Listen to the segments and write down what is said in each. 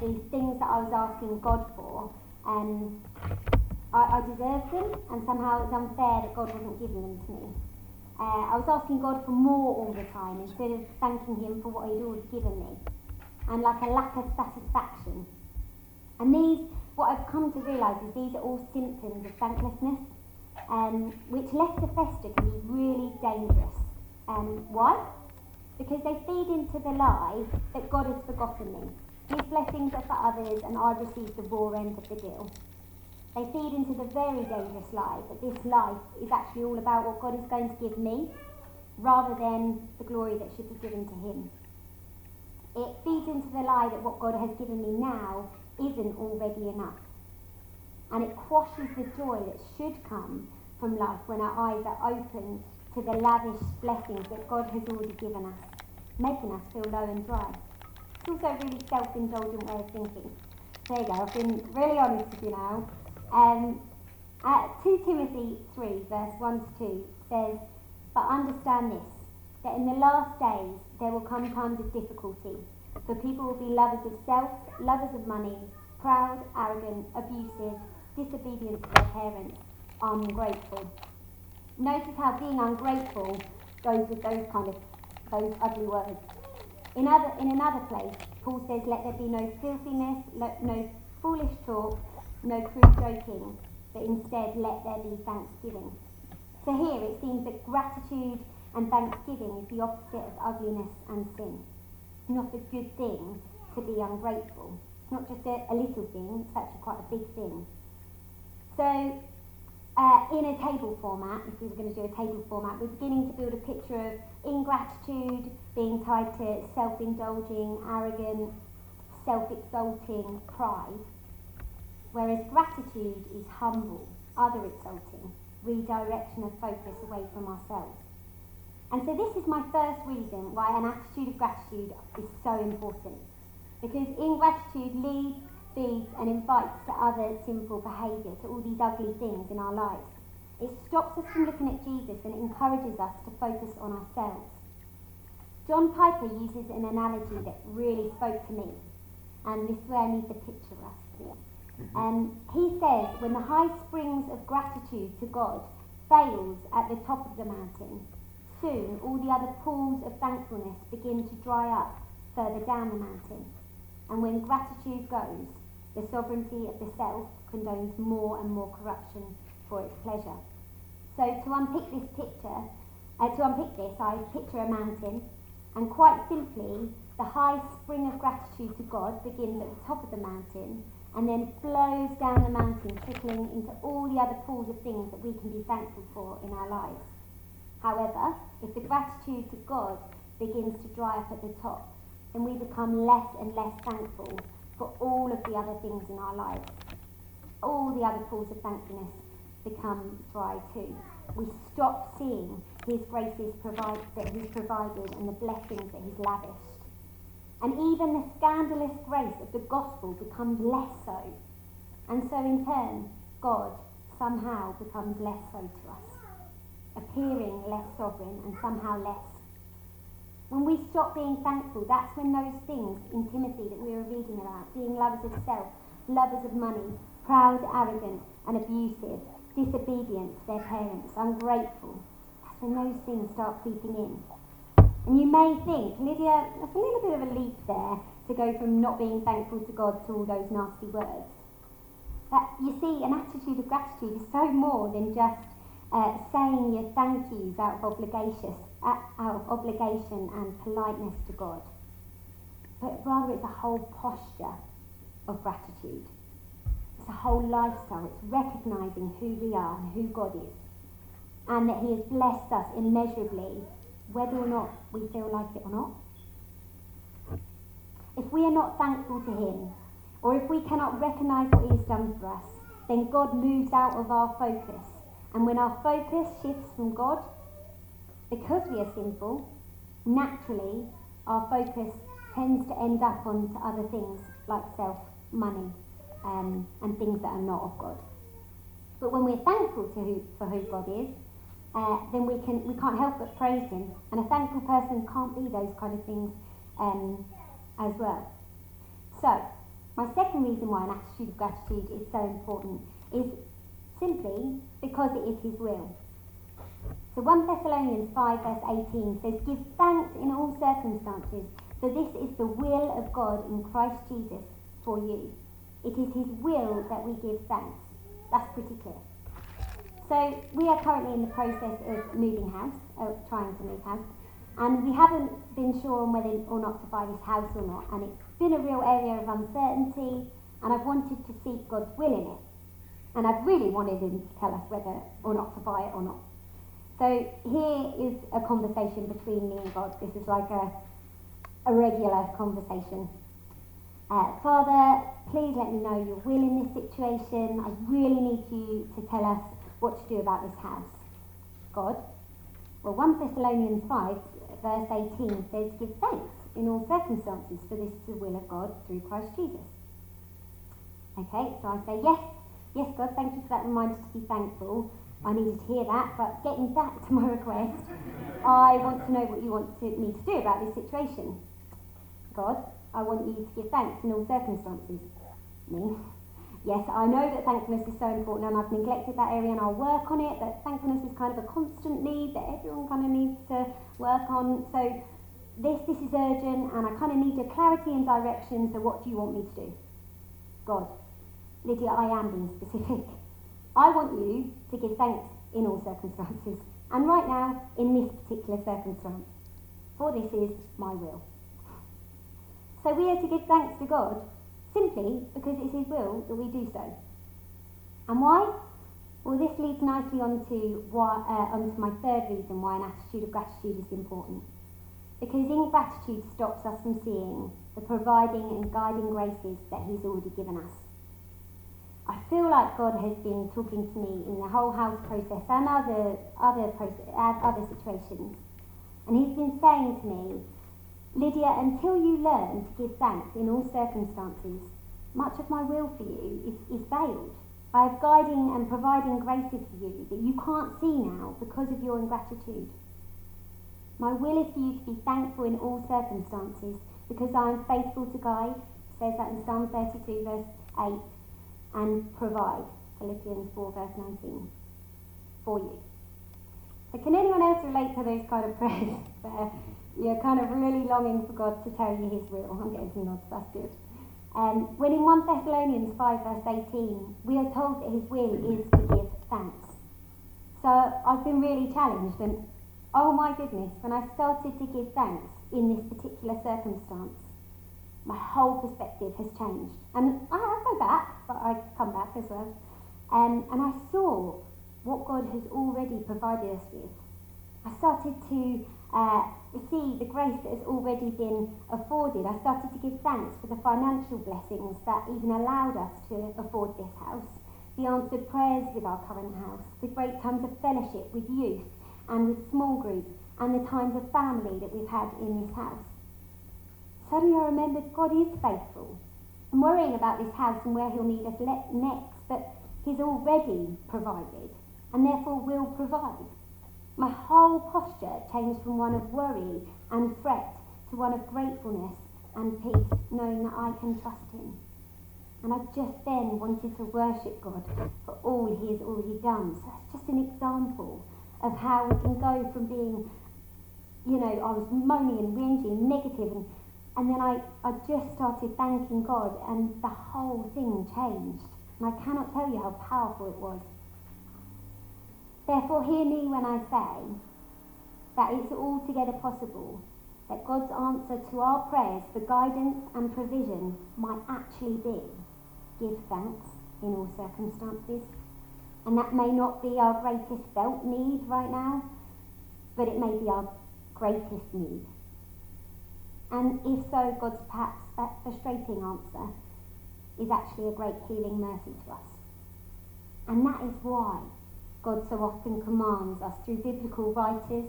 these things that I was asking God for, um, I, I deserved them, and somehow it's unfair that God wasn't giving them to me. Uh, I was asking God for more all the time instead of thanking Him for what He'd already given me, and like a lack of satisfaction. And these, what I've come to realise is these are all symptoms of thanklessness, um, which left to fester can be really dangerous. Um, why? Because they feed into the lie that God has forgotten me. His blessings are for others, and I receive the raw end of the deal. They feed into the very dangerous lie that this life is actually all about what God is going to give me, rather than the glory that should be given to Him. It feeds into the lie that what God has given me now isn't already enough. And it quashes the joy that should come from life when our eyes are opened to the lavish blessings that God has already given us, making us feel low and dry. It's also really self-indulgent way of thinking. There you go, I've been really honest with you now. Um, at 2 Timothy 3, verse 1 to 2 says, But understand this, that in the last days there will come times of difficulty, for people will be lovers of self, lovers of money, proud, arrogant, abusive, disobedient to their parents, ungrateful. Notice how being ungrateful goes with those kind of those ugly words. In, other, in another place, Paul says, Let there be no filthiness, no foolish talk, no crude joking, but instead let there be thanksgiving. So here it seems that gratitude and thanksgiving is the opposite of ugliness and sin. It's not a good thing to be ungrateful. It's not just a, a little thing, it's actually quite a big thing. So uh, in a table format, if we were going to do a table format, we're beginning to build a picture of ingratitude being tied to self-indulging, arrogant, self-exalting pride, whereas gratitude is humble, other-exalting, redirection of focus away from ourselves. And so this is my first reason why an attitude of gratitude is so important. Because ingratitude leads feeds and invites to other sinful behaviour, to all these ugly things in our lives. It stops us from looking at Jesus and encourages us to focus on ourselves. John Piper uses an analogy that really spoke to me, and this is where I need the picture of us, please. Um, he says, when the high springs of gratitude to God fails at the top of the mountain, soon all the other pools of thankfulness begin to dry up further down the mountain. And when gratitude goes, the sovereignty of the self condones more and more corruption for its pleasure. So to unpick this picture, uh, to unpick this, I picture a mountain, and quite simply, the high spring of gratitude to God begins at the top of the mountain and then flows down the mountain, trickling into all the other pools of things that we can be thankful for in our lives. However, if the gratitude to God begins to dry up at the top, then we become less and less thankful for all of the other things in our lives. All the other pools of thankfulness become dry too. We stop seeing his graces provide, that he's provided and the blessings that he's lavished. And even the scandalous grace of the gospel becomes less so. And so in turn, God somehow becomes less so to us, appearing less sovereign and somehow less when we stop being thankful, that's when those things in Timothy that we were reading about, being lovers of self, lovers of money, proud, arrogant, and abusive, disobedient to their parents, ungrateful, that's when those things start creeping in. And you may think, Lydia, that's a little bit of a leap there to go from not being thankful to God to all those nasty words. But you see, an attitude of gratitude is so more than just uh, saying your thank yous out of obligation, of obligation and politeness to God, but rather it's a whole posture of gratitude. It's a whole lifestyle. It's recognizing who we are and who God is, and that He has blessed us immeasurably, whether or not we feel like it or not. If we are not thankful to Him, or if we cannot recognize what He has done for us, then God moves out of our focus. And when our focus shifts from God because we are sinful, naturally our focus tends to end up on to other things like self, money, um, and things that are not of God. But when we're thankful to who, for who God is, uh, then we can we can't help but praise Him. And a thankful person can't be those kind of things um, as well. So my second reason why an attitude of gratitude is so important is simply because it is His will. So 1 Thessalonians 5 verse 18 says, Give thanks in all circumstances, for this is the will of God in Christ Jesus for you. It is His will that we give thanks. That's pretty clear. So we are currently in the process of moving house, uh, trying to move house, and we haven't been sure on whether or not to buy this house or not, and it's been a real area of uncertainty, and I've wanted to seek God's will in it. And I've really wanted him to tell us whether or not to buy it or not. So here is a conversation between me and God. This is like a, a regular conversation. Uh, Father, please let me know your will in this situation. I really need you to tell us what to do about this house. God. Well, 1 Thessalonians 5, verse 18 says, Give thanks in all circumstances, for this is the will of God through Christ Jesus. Okay, so I say, Yes, yes, God, thank you for that reminder to be thankful. I needed to hear that, but getting back to my request, I want to know what you want to, me to do about this situation. God, I want you to give thanks in all circumstances. Me. Yes, I know that thankfulness is so important and I've neglected that area and I'll work on it, but thankfulness is kind of a constant need that everyone kind of needs to work on. So this, this is urgent and I kind of need your clarity and direction, so what do you want me to do? God. Lydia, I am being specific. I want you to give thanks in all circumstances, and right now, in this particular circumstance, for this is my will. So we are to give thanks to God simply because it's His will that we do so. And why? Well, this leads nicely on to, why, uh, onto my third reason why an attitude of gratitude is important. Because ingratitude stops us from seeing the providing and guiding graces that He's already given us. I feel like God has been talking to me in the whole house process and other other uh, other situations, and He's been saying to me, Lydia, until you learn to give thanks in all circumstances, much of my will for you is, is veiled. I have guiding and providing graces for you that you can't see now because of your ingratitude. My will is for you to be thankful in all circumstances because I am faithful to guide, says that in Psalm 32 verse 8 and provide. Philippians 4 verse 19 for you. So can anyone else relate to those kind of prayers where you're kind of really longing for God to tell you his will? I'm getting some nods, that's good. Um, when in 1 Thessalonians 5 verse 18, we are told that his will is to give thanks. So I've been really challenged and oh my goodness, when I started to give thanks in this particular circumstance, my whole perspective has changed. And I, go back, but I come back as well. Um, and I saw what God has already provided us with. I started to uh, see the grace that has already been afforded. I started to give thanks for the financial blessings that even allowed us to afford this house, the answered prayers with our current house, the great times of fellowship with youth and with small group, and the times of family that we've had in this house. Suddenly I remembered God is faithful. I'm worrying about this house and where he'll need us next, but he's already provided and therefore will provide. My whole posture changed from one of worry and fret to one of gratefulness and peace, knowing that I can trust him. And I just then wanted to worship God for all he has already done. So that's just an example of how we can go from being, you know, I was moaning and whinging, negative and and then I, I just started thanking God, and the whole thing changed. And I cannot tell you how powerful it was. Therefore, hear me when I say that it's altogether possible that God's answer to our prayers for guidance and provision might actually be give thanks in all circumstances. And that may not be our greatest felt need right now, but it may be our greatest need. And if so, God's perhaps frustrating answer is actually a great healing mercy to us. And that is why God so often commands us through biblical writers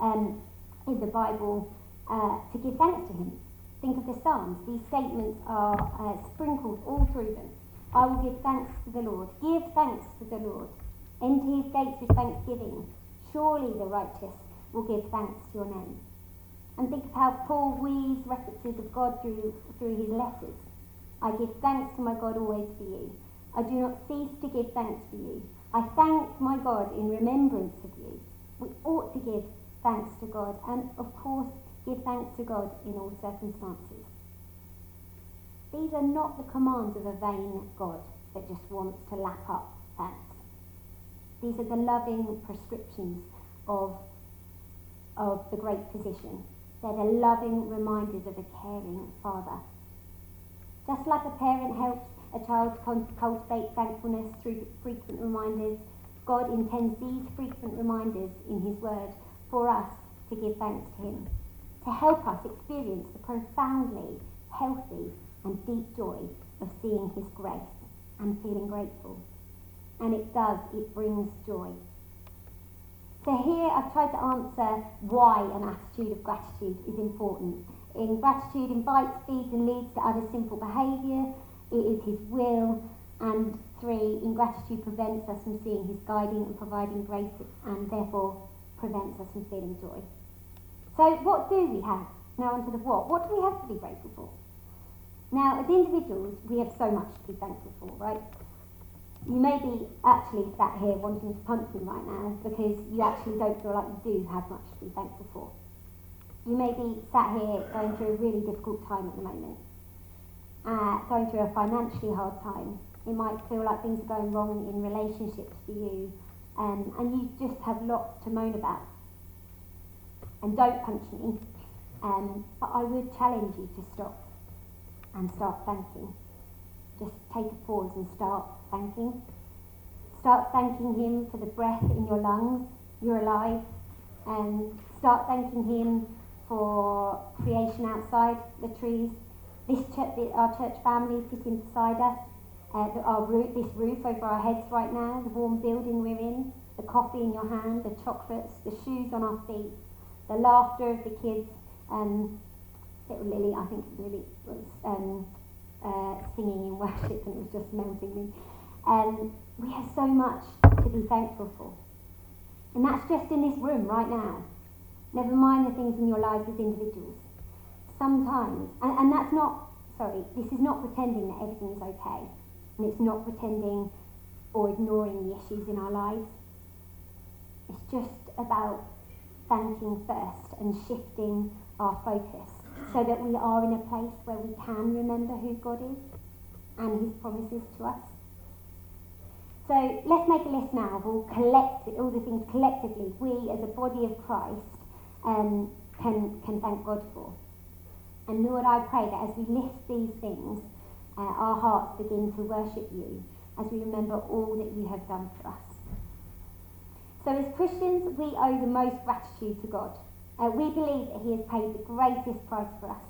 um, in the Bible uh, to give thanks to Him. Think of the Psalms. These statements are uh, sprinkled all through them. I will give thanks to the Lord. Give thanks to the Lord. Enter his gates with thanksgiving. Surely the righteous will give thanks to your name and think of how Paul weaves references of God through, through his letters. I give thanks to my God always for you. I do not cease to give thanks for you. I thank my God in remembrance of you. We ought to give thanks to God and, of course, give thanks to God in all circumstances. These are not the commands of a vain God that just wants to lap up thanks. These are the loving prescriptions of, of the great physician. They're the loving reminders of a caring father. Just like a parent helps a child cultivate thankfulness through frequent reminders, God intends these frequent reminders in His Word for us to give thanks to Him, to help us experience the profoundly healthy and deep joy of seeing His grace and feeling grateful. And it does, it brings joy. So here I've tried to answer why an attitude of gratitude is important. In gratitude invites, feeds and leads to other simple behaviour. It is his will. And three, ingratitude prevents us from seeing his guiding and providing grace and therefore prevents us from feeling joy. So what do we have? Now onto the what. What do we have to be grateful for? Now, as individuals, we have so much to be thankful for, right? You may be actually sat here wanting to punch me right now because you actually don't feel like you do have much to be thankful for. You may be sat here going through a really difficult time at the moment, uh, going through a financially hard time. It might feel like things are going wrong in relationships for you, um, and you just have lots to moan about. And don't punch me, um, but I would challenge you to stop and start thanking. Just take a pause and start thanking. Start thanking Him for the breath in your lungs. You're alive. And start thanking Him for creation outside the trees. This church, our church family sitting beside us. Uh, our roof, this roof over our heads right now, the warm building we're in, the coffee in your hand, the chocolates, the shoes on our feet, the laughter of the kids. Um, little Lily, I think Lily was um, uh, singing in worship and it was just melting me. Um, we have so much to be thankful for. And that's just in this room right now. Never mind the things in your lives as individuals. Sometimes, and, and that's not, sorry, this is not pretending that everything is okay. And it's not pretending or ignoring the issues in our lives. It's just about thanking first and shifting our focus so that we are in a place where we can remember who God is and his promises to us. So let's make a list now of all, collect, all the things collectively we as a body of Christ um, can, can thank God for. And Lord, I pray that as we list these things, uh, our hearts begin to worship you as we remember all that you have done for us. So as Christians, we owe the most gratitude to God. Uh, we believe that he has paid the greatest price for us.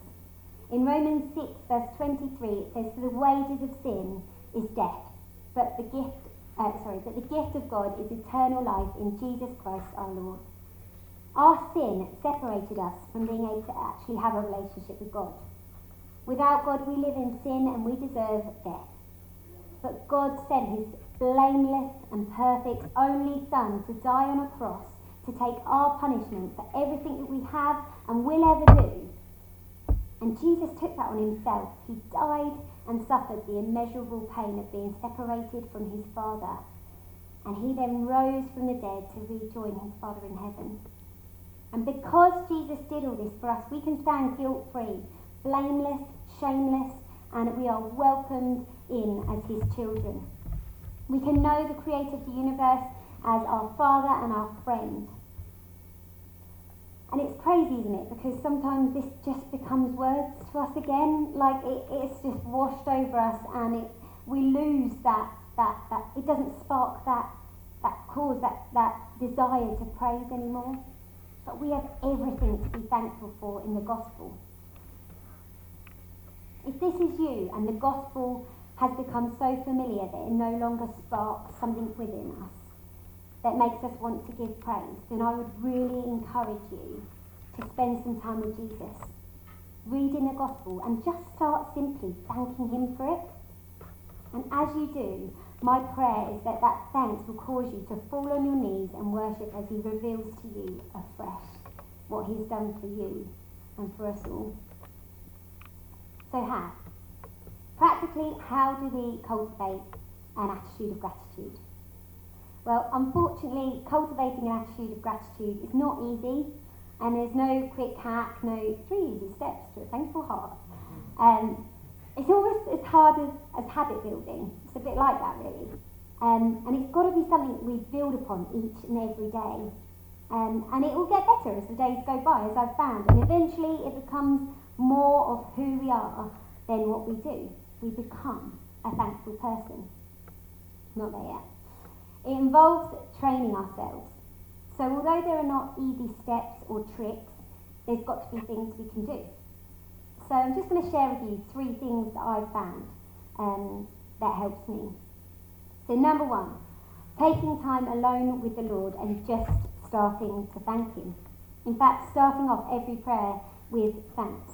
In Romans 6, verse 23, it says, For the wages of sin is death, but the gift uh, sorry, that the gift of God is eternal life in Jesus Christ our Lord. Our sin separated us from being able to actually have a relationship with God. Without God, we live in sin and we deserve death. But God sent his blameless and perfect only Son to die on a cross to take our punishment for everything that we have and will ever do. And Jesus took that on himself. He died and suffered the immeasurable pain of being separated from his Father. And he then rose from the dead to rejoin his Father in heaven. And because Jesus did all this for us, we can stand guilt free, blameless, shameless, and we are welcomed in as his children. We can know the creator of the universe as our Father and our friend. And it's crazy, isn't it? Because sometimes this just becomes words to us again. Like it, it's just washed over us and it, we lose that, that, that, it doesn't spark that, that cause, that, that desire to praise anymore. But we have everything to be thankful for in the gospel. If this is you and the gospel has become so familiar that it no longer sparks something within us, that makes us want to give praise, then I would really encourage you to spend some time with Jesus, reading the gospel, and just start simply thanking Him for it. And as you do, my prayer is that that thanks will cause you to fall on your knees and worship as He reveals to you afresh what He's done for you and for us all. So, how? Practically, how do we cultivate an attitude of gratitude? Well, unfortunately, cultivating an attitude of gratitude is not easy, and there's no quick hack, no three easy steps to a thankful heart. Um, it's almost as hard as, as habit building. It's a bit like that, really. Um, and it's got to be something that we build upon each and every day. Um, and it will get better as the days go by, as I've found. And eventually it becomes more of who we are than what we do. We become a thankful person. Not there yet. It involves training ourselves. So although there are not easy steps or tricks, there's got to be things we can do. So I'm just going to share with you three things that I've found um, that helps me. So number one, taking time alone with the Lord and just starting to thank Him. In fact, starting off every prayer with thanks.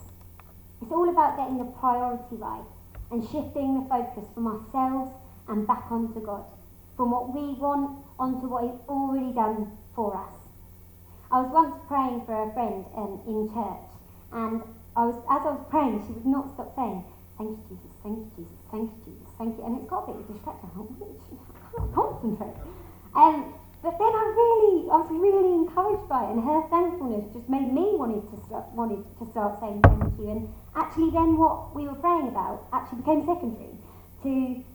It's all about getting the priority right and shifting the focus from ourselves and back onto God from what we want onto what He's already done for us. I was once praying for a friend um, in church, and I was, as I was praying, she would not stop saying, Thank you, Jesus, thank you, Jesus, thank you, Jesus, thank you. And it's got a bit distracting. I can't concentrate. Um, but then I really, I was really encouraged by it, and her thankfulness just made me wanted to start, wanted to start saying thank you. And actually, then what we were praying about actually became secondary to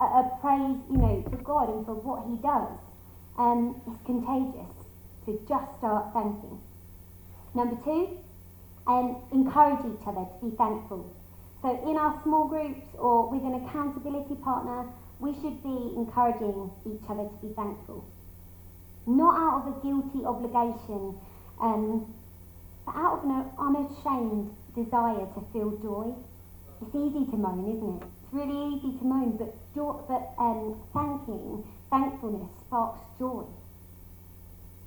a, a praise, you know, to God and for what He does. Um, it's contagious to just start thanking. Number two, um, encourage each other to be thankful. So in our small groups or with an accountability partner, we should be encouraging each other to be thankful. Not out of a guilty obligation, um, but out of an unashamed desire to feel joy. It's easy to moan, isn't it? It's really easy to moan, but, joy, but um, thanking, thankfulness sparks joy.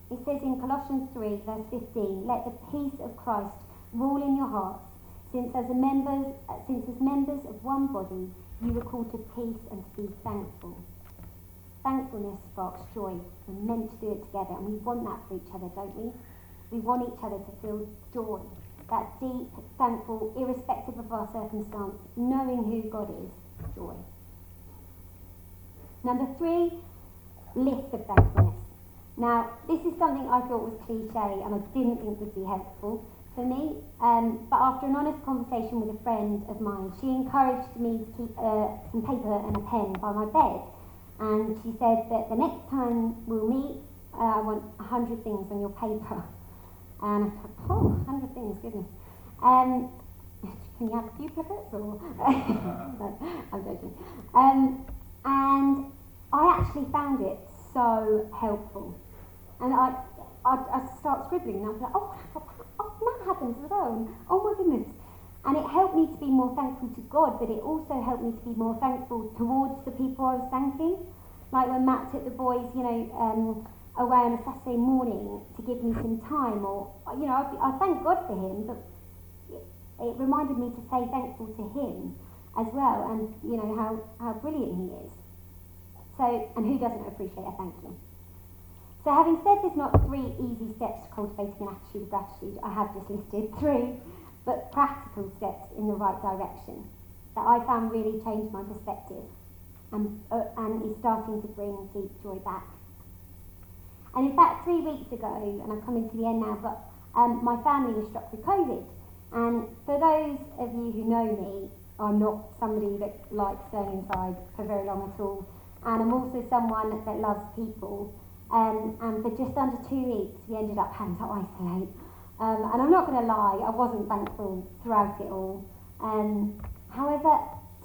It says in Colossians 3, verse 15, let the peace of Christ rule in your hearts, since as, members, since as members of one body, you were called to peace and to be thankful. Thankfulness sparks joy. We're meant to do it together, and we want that for each other, don't we? We want each other to feel joy that deep, thankful, irrespective of our circumstance, knowing who God is, joy. Number three, list of thankfulness. Now, this is something I thought was cliche and I didn't think would be helpful for me, um, but after an honest conversation with a friend of mine, she encouraged me to keep uh, some paper and a pen by my bed. And she said that the next time we'll meet, uh, I want 100 things on your paper. And I thought, oh, 100 things, goodness. Um, can you have duplicates or? no, I'm joking. Um, and I actually found it so helpful. And I, I, I start scribbling and I was like, oh, oh, that happens as well. oh my goodness. And it helped me to be more thankful to God, but it also helped me to be more thankful towards the people I was thanking. Like when Matt took the boys, you know, um, away on a Saturday morning to give me some time, or you know, I, I thank God for him, but it, reminded me to say thankful to him as well, and you know how how brilliant he is. So, and who doesn't appreciate a thank you? So, having said there's not three easy steps to cultivating an attitude of gratitude, I have just listed three, but practical steps in the right direction that I found really changed my perspective and, uh, and is starting to bring deep joy back. And in fact, three weeks ago, and I'm coming to the end now, but um, my family was struck with COVID. And for those of you who know me, I'm not somebody that likes staying inside for very long at all. And I'm also someone that loves people. Um, and for just under two weeks, we ended up having to isolate. Um, and I'm not going to lie, I wasn't thankful throughout it all. Um, however,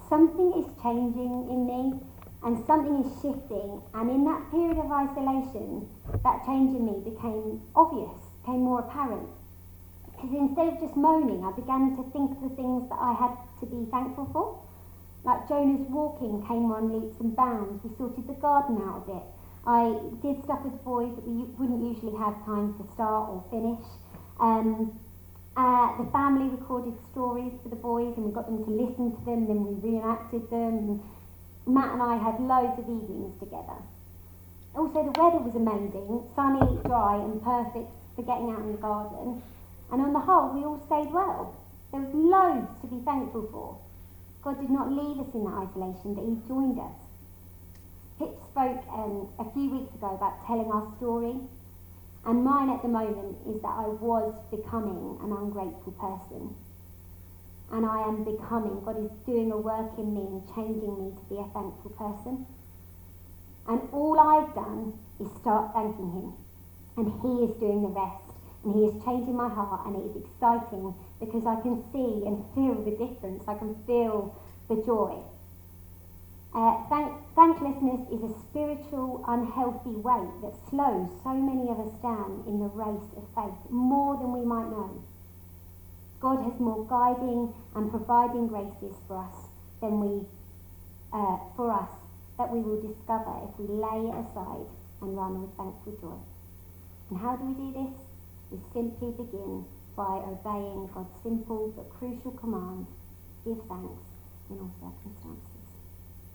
something is changing in me and something is shifting. And in that period of isolation, that change in me became obvious, became more apparent. Because instead of just moaning, I began to think of the things that I had to be thankful for. Like Jonah's walking came on leaps and bounds. We sorted the garden out of it. I did stuff with the boys that we wouldn't usually have time to start or finish. Um, uh, the family recorded stories for the boys and we got them to listen to them, then we reenacted them. Matt and I had loads of evenings together. Also, the weather was amazing, sunny, dry, and perfect for getting out in the garden. And on the whole, we all stayed well. There was loads to be thankful for. God did not leave us in that isolation, but He joined us. Pip spoke um, a few weeks ago about telling our story, and mine at the moment is that I was becoming an ungrateful person. And I am becoming, God is doing a work in me and changing me to be a thankful person. And all I've done is start thanking Him. And He is doing the rest. And He is changing my heart, and it is exciting because I can see and feel the difference. I can feel the joy. Uh, thank, thanklessness is a spiritual, unhealthy weight that slows so many of us down in the race of faith more than we might know. God has more guiding and providing graces for us than we, uh, for us, that we will discover if we lay it aside and run with thankful joy. And how do we do this? We simply begin by obeying God's simple but crucial command give thanks in all circumstances.